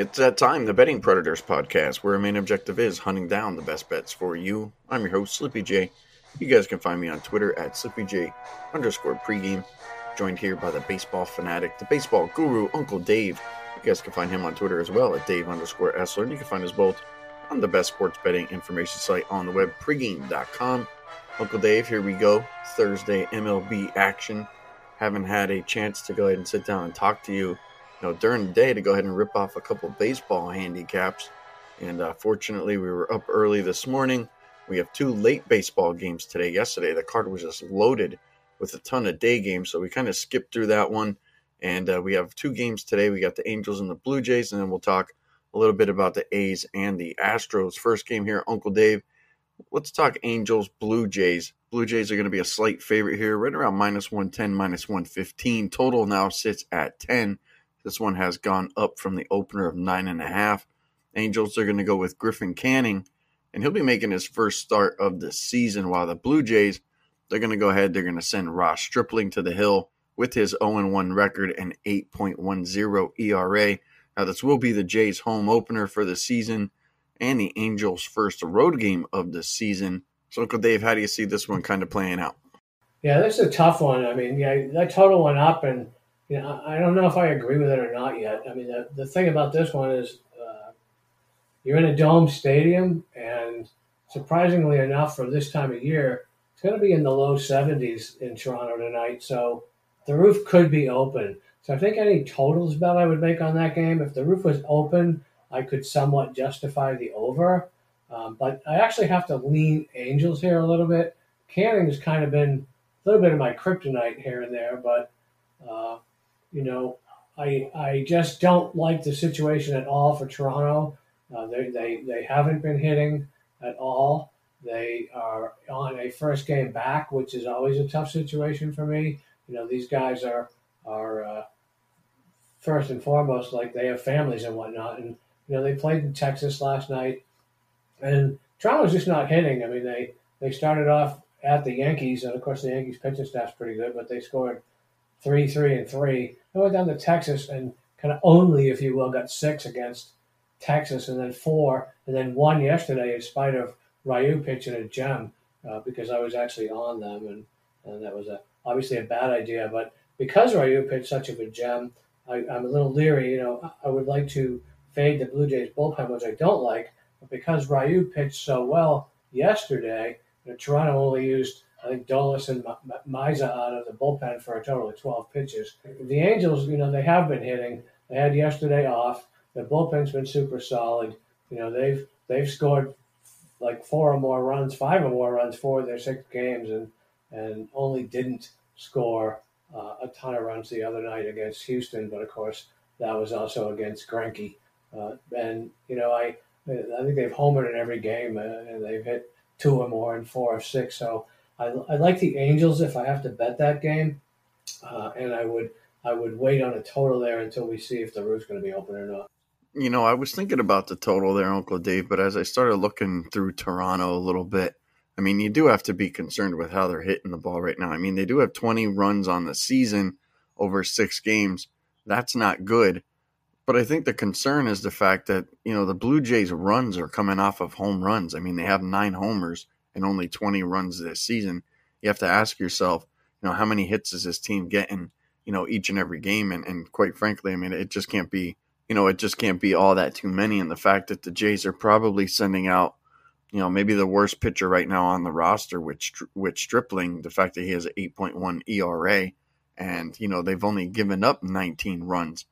It's that time, the Betting Predators podcast, where our main objective is hunting down the best bets for you. I'm your host, SleepyJ. You guys can find me on Twitter at SleepyJ underscore pregame. Joined here by the baseball fanatic, the baseball guru, Uncle Dave. You guys can find him on Twitter as well at Dave underscore Essler. And you can find us both on the best sports betting information site on the web, pregame.com. Uncle Dave, here we go. Thursday MLB action. Haven't had a chance to go ahead and sit down and talk to you you know, during the day to go ahead and rip off a couple baseball handicaps. And uh, fortunately, we were up early this morning. We have two late baseball games today. Yesterday, the card was just loaded with a ton of day games, so we kind of skipped through that one. And uh, we have two games today. We got the Angels and the Blue Jays, and then we'll talk a little bit about the A's and the Astros. First game here, Uncle Dave. Let's talk Angels, Blue Jays. Blue Jays are going to be a slight favorite here, right around minus 110, minus 115. Total now sits at 10. This one has gone up from the opener of nine and a half. Angels are going to go with Griffin Canning, and he'll be making his first start of the season. While the Blue Jays, they're going to go ahead. They're going to send Ross Stripling to the hill with his 0-1 record and 8.10 ERA. Now this will be the Jays' home opener for the season and the Angels' first road game of the season. So, Uncle Dave, how do you see this one kind of playing out? Yeah, this is a tough one. I mean, yeah, that total went up, and you know, I don't know if I agree with it or not yet. I mean, the, the thing about this one is uh, you're in a dome stadium, and surprisingly enough, for this time of year, it's going to be in the low 70s in Toronto tonight. So the roof could be open. So I think any totals bet I would make on that game, if the roof was open, I could somewhat justify the over. Um, but I actually have to lean Angels here a little bit. Canning has kind of been a little bit of my kryptonite here and there, but uh, you know, I I just don't like the situation at all for Toronto. Uh, they, they they haven't been hitting at all. They are on a first game back, which is always a tough situation for me. You know, these guys are are uh, first and foremost like they have families and whatnot, and you know they played in Texas last night, and Toronto's just not hitting. I mean, they they started off at the Yankees, and of course the Yankees pitching staff's pretty good, but they scored three, three, and three. I went down to Texas and kind of only, if you will, got six against Texas, and then four, and then one yesterday in spite of Ryu pitching a gem uh, because I was actually on them, and, and that was a, obviously a bad idea. But because Ryu pitched such a good gem, I, am a little leery. You know, I would like to fade the Blue Jays bullpen, which I don't like, but because Ryu pitched so well yesterday, you know, Toronto only used I think Dolis and Mayza out of the bullpen for a total of 12 pitches. The Angels, you know, they have been hitting. They had yesterday off. The bullpen's been super solid. You know, they've they've scored like four or more runs, five or more runs for their six games, and and only didn't score uh, a ton of runs the other night against Houston. But of course, that was also against Greinke. Uh, and you know, I I think they've homered in every game, uh, and they've hit two or more in four or six. So I, I like the Angels if I have to bet that game, uh, and I would I would wait on a total there until we see if the roof's going to be open or not. You know, I was thinking about the total there, Uncle Dave, but as I started looking through Toronto a little bit, I mean, you do have to be concerned with how they're hitting the ball right now. I mean, they do have 20 runs on the season over six games. That's not good. But I think the concern is the fact that, you know, the Blue Jays' runs are coming off of home runs. I mean, they have nine homers and only 20 runs this season, you have to ask yourself, you know, how many hits is this team getting, you know, each and every game? And, and quite frankly, I mean, it just can't be, you know, it just can't be all that too many. And the fact that the Jays are probably sending out, you know, maybe the worst pitcher right now on the roster, which which Stripling, the fact that he has an 8.1 ERA, and you know they've only given up 19 runs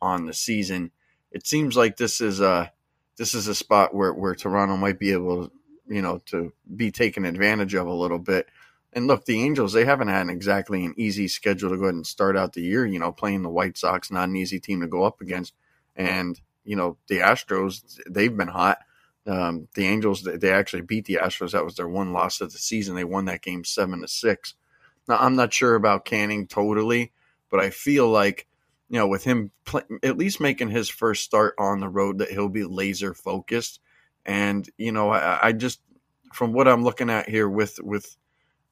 on the season. It seems like this is a this is a spot where where Toronto might be able you know, to be taken advantage of a little bit. And look, the Angels, they haven't had an exactly an easy schedule to go ahead and start out the year. You know, playing the White Sox, not an easy team to go up against. And, you know, the Astros, they've been hot. Um, the Angels, they actually beat the Astros. That was their one loss of the season. They won that game seven to six. Now, I'm not sure about Canning totally, but I feel like, you know, with him play, at least making his first start on the road, that he'll be laser focused and you know, I, I just from what I'm looking at here with with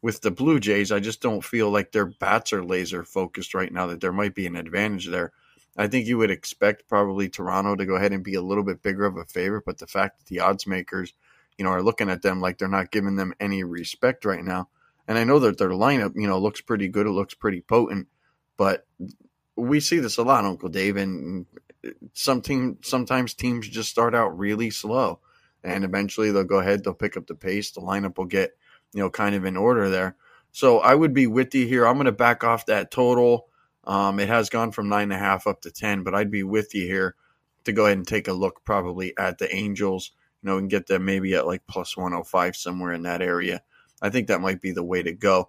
with the Blue Jays, I just don't feel like their bats are laser focused right now. That there might be an advantage there. I think you would expect probably Toronto to go ahead and be a little bit bigger of a favorite, but the fact that the odds makers, you know, are looking at them like they're not giving them any respect right now. And I know that their lineup, you know, looks pretty good. It looks pretty potent, but we see this a lot, Uncle Dave, and some team sometimes teams just start out really slow and eventually they'll go ahead, they'll pick up the pace, the lineup will get, you know, kind of in order there. So I would be with you here. I'm going to back off that total. Um, it has gone from nine and a half up to 10, but I'd be with you here to go ahead and take a look probably at the Angels, you know, and get them maybe at like plus 105 somewhere in that area. I think that might be the way to go.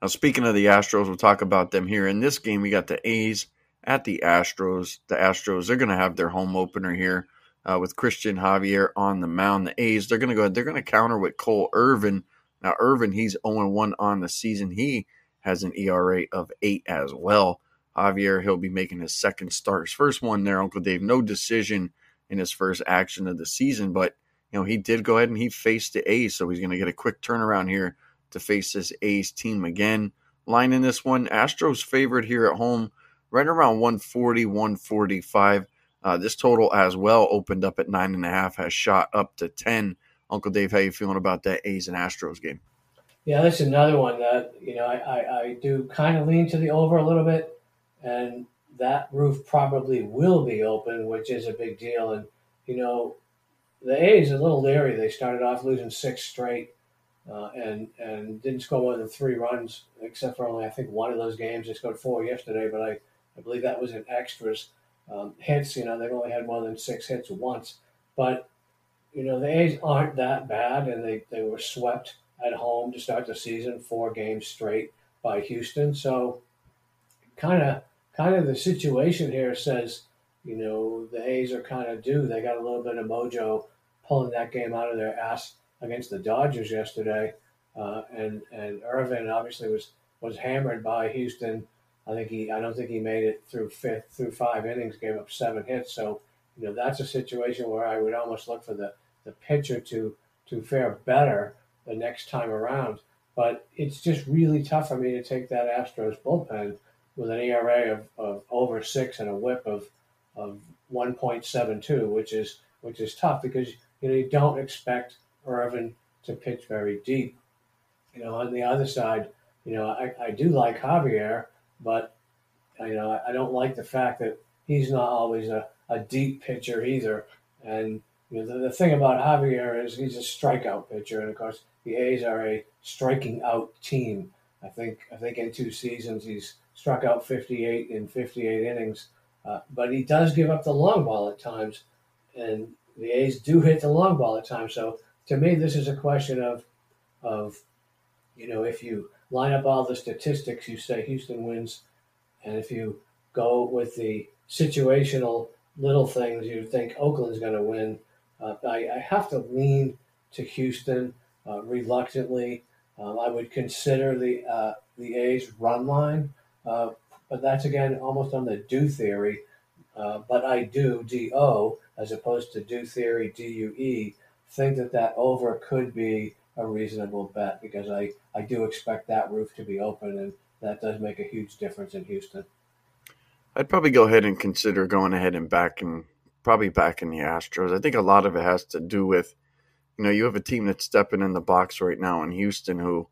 Now, speaking of the Astros, we'll talk about them here. In this game, we got the A's at the Astros. The Astros, they're going to have their home opener here uh, with Cristian Javier on the mound. The A's, they're going to go, they're going to counter with Cole Irvin. Now, Irvin, he's 0 1 on the season. He has an ERA of 8 as well. Javier, he'll be making his second start. His first one there, Uncle Dave, no decision in his first action of the season, but you know, he did go ahead and he faced the A's, so he's going to get a quick turnaround here to face this A's team again. Line in this one, Astros favorite here at home, right around 140, 145. Uh, this total as well opened up at nine and a half, has shot up to ten. Uncle Dave, how you feeling about that A's and Astros game? Yeah, that's another one that you know I, I, I do kind of lean to the over a little bit, and that roof probably will be open, which is a big deal. And you know, the A's a little leery. They started off losing six straight, uh, and and didn't score more than three runs, except for only I think one of those games. They scored four yesterday, but I, I believe that was in extras. Um, hits, you know, they've only had more than six hits once, but you know the A's aren't that bad, and they they were swept at home to start the season, four games straight by Houston. So, kind of kind of the situation here says, you know, the A's are kind of due. They got a little bit of mojo pulling that game out of their ass against the Dodgers yesterday, uh, and and Irvin obviously was was hammered by Houston I think he, I don't think he made it through fifth, through five innings, gave up seven hits. So, you know, that's a situation where I would almost look for the, the pitcher to, to fare better the next time around. But it's just really tough for me to take that Astros bullpen with an ERA of, of over six and a whip of, of 1.72, which is, which is tough because, you know, you don't expect Irvin to pitch very deep. You know, on the other side, you know, I, I do like Javier, but you know, I don't like the fact that he's not always a, a deep pitcher either. And you know, the, the thing about Javier is he's a strikeout pitcher, and of course, the A's are a striking out team. I think I think in two seasons he's struck out 58 in 58 innings, uh, but he does give up the long ball at times, and the A's do hit the long ball at times. So to me, this is a question of of you know if you line up all the statistics, you say Houston wins. And if you go with the situational little things, you think Oakland's going to win. Uh, I, I, have to lean to Houston uh, reluctantly. Um, I would consider the uh, the A's run line, uh, but that's again almost on the do theory. Uh, but I do do as opposed to do theory due think that that over could be a reasonable bet because I, I do expect that roof to be open, and that does make a huge difference in Houston. I'd probably go ahead and consider going ahead and backing, probably backing the Astros. I think a lot of it has to do with, you know, you have a team that's stepping in the box right now in Houston who,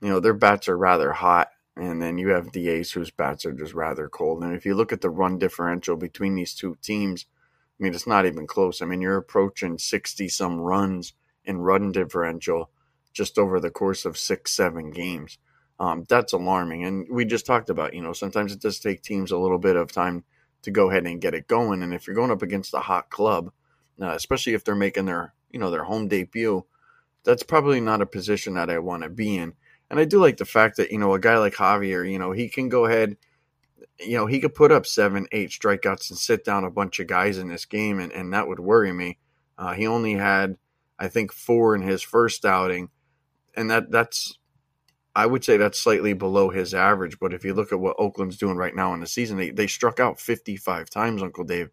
you know, their bats are rather hot. And then you have the A's whose bats are just rather cold. And if you look at the run differential between these two teams, I mean, it's not even close. I mean, you're approaching 60 some runs in run differential just over the course of six, seven games. Um, that's alarming. And we just talked about, you know, sometimes it does take teams a little bit of time to go ahead and get it going. And if you're going up against a hot club, uh, especially if they're making their, you know, their home debut, that's probably not a position that I want to be in. And I do like the fact that, you know, a guy like Javier, you know, he can go ahead, you know, he could put up seven, eight strikeouts and sit down a bunch of guys in this game, and, and that would worry me. Uh, he only had, I think, four in his first outing and that that's I would say that's slightly below his average. But if you look at what Oakland's doing right now in the season, they, they struck out 55 times, Uncle Dave.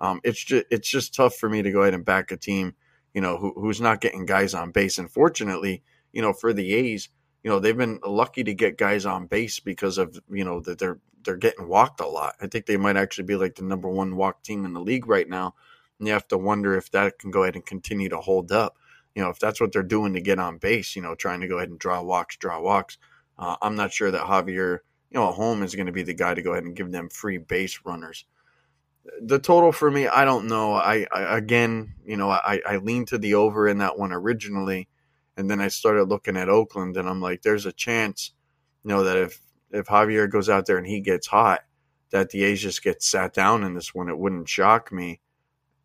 Um, it's just it's just tough for me to go ahead and back a team, you know, who, who's not getting guys on base. And fortunately, you know, for the A's, you know they've been lucky to get guys on base because of you know that they're they're getting walked a lot. I think they might actually be like the number one walk team in the league right now, and you have to wonder if that can go ahead and continue to hold up. You know, if that's what they're doing to get on base, you know, trying to go ahead and draw walks, draw walks. Uh, I'm not sure that Javier, you know, at home is going to be the guy to go ahead and give them free base runners. The total for me, I don't know. I, I again, you know, I, I leaned to the over in that one originally and then I started looking at Oakland, and I'm like, there's a chance, you know, that if if Javier goes out there and he gets hot, that the A's just get sat down in this one. It wouldn't shock me.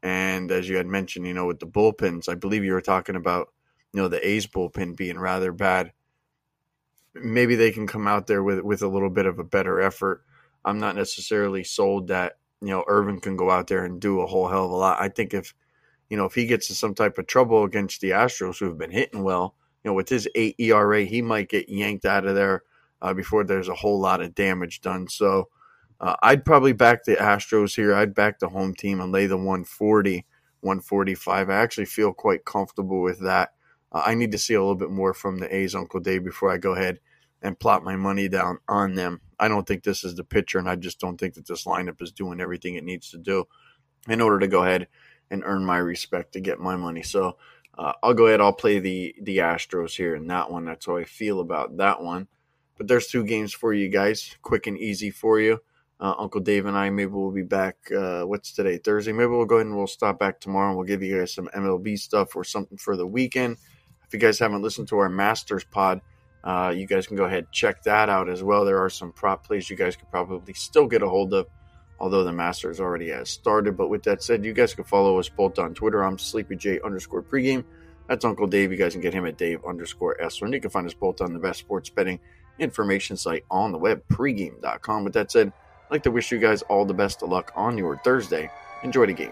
And as you had mentioned, you know, with the bullpens, I believe you were talking about, you know, the A's bullpen being rather bad. Maybe they can come out there with with a little bit of a better effort. I'm not necessarily sold that you know Irvin can go out there and do a whole hell of a lot. I think if you know, if he gets in some type of trouble against the Astros, who have been hitting well, you know, with his eight ERA, he might get yanked out of there uh, before there's a whole lot of damage done. So uh, I'd probably back the Astros here. I'd back the home team and lay the 140, 145. I actually feel quite comfortable with that. Uh, I need to see a little bit more from the A's, Uncle Dave, before I go ahead and plot my money down on them. I don't think this is the pitcher, and I just don't think that this lineup is doing everything it needs to do in order to go ahead and earn my respect to get my money. So uh, I'll go ahead. I'll play the the Astros here in that one. That's how I feel about that one. But there's two games for you guys, quick and easy for you. Uh, Uncle Dave and I maybe we'll be back. Uh, what's today? Thursday. Maybe we'll go ahead and we'll stop back tomorrow and we'll give you guys some MLB stuff or something for the weekend. If you guys haven't listened to our Masters pod, uh, you guys can go ahead check that out as well. There are some prop plays you guys could probably still get a hold of although the Masters already has started. But with that said, you guys can follow us both on Twitter. I'm SleepyJ underscore pregame. That's Uncle Dave. You guys can get him at Dave underscore Essler. You can find us both on the best sports betting information site on the web, pregame.com. With that said, I'd like to wish you guys all the best of luck on your Thursday. Enjoy the games.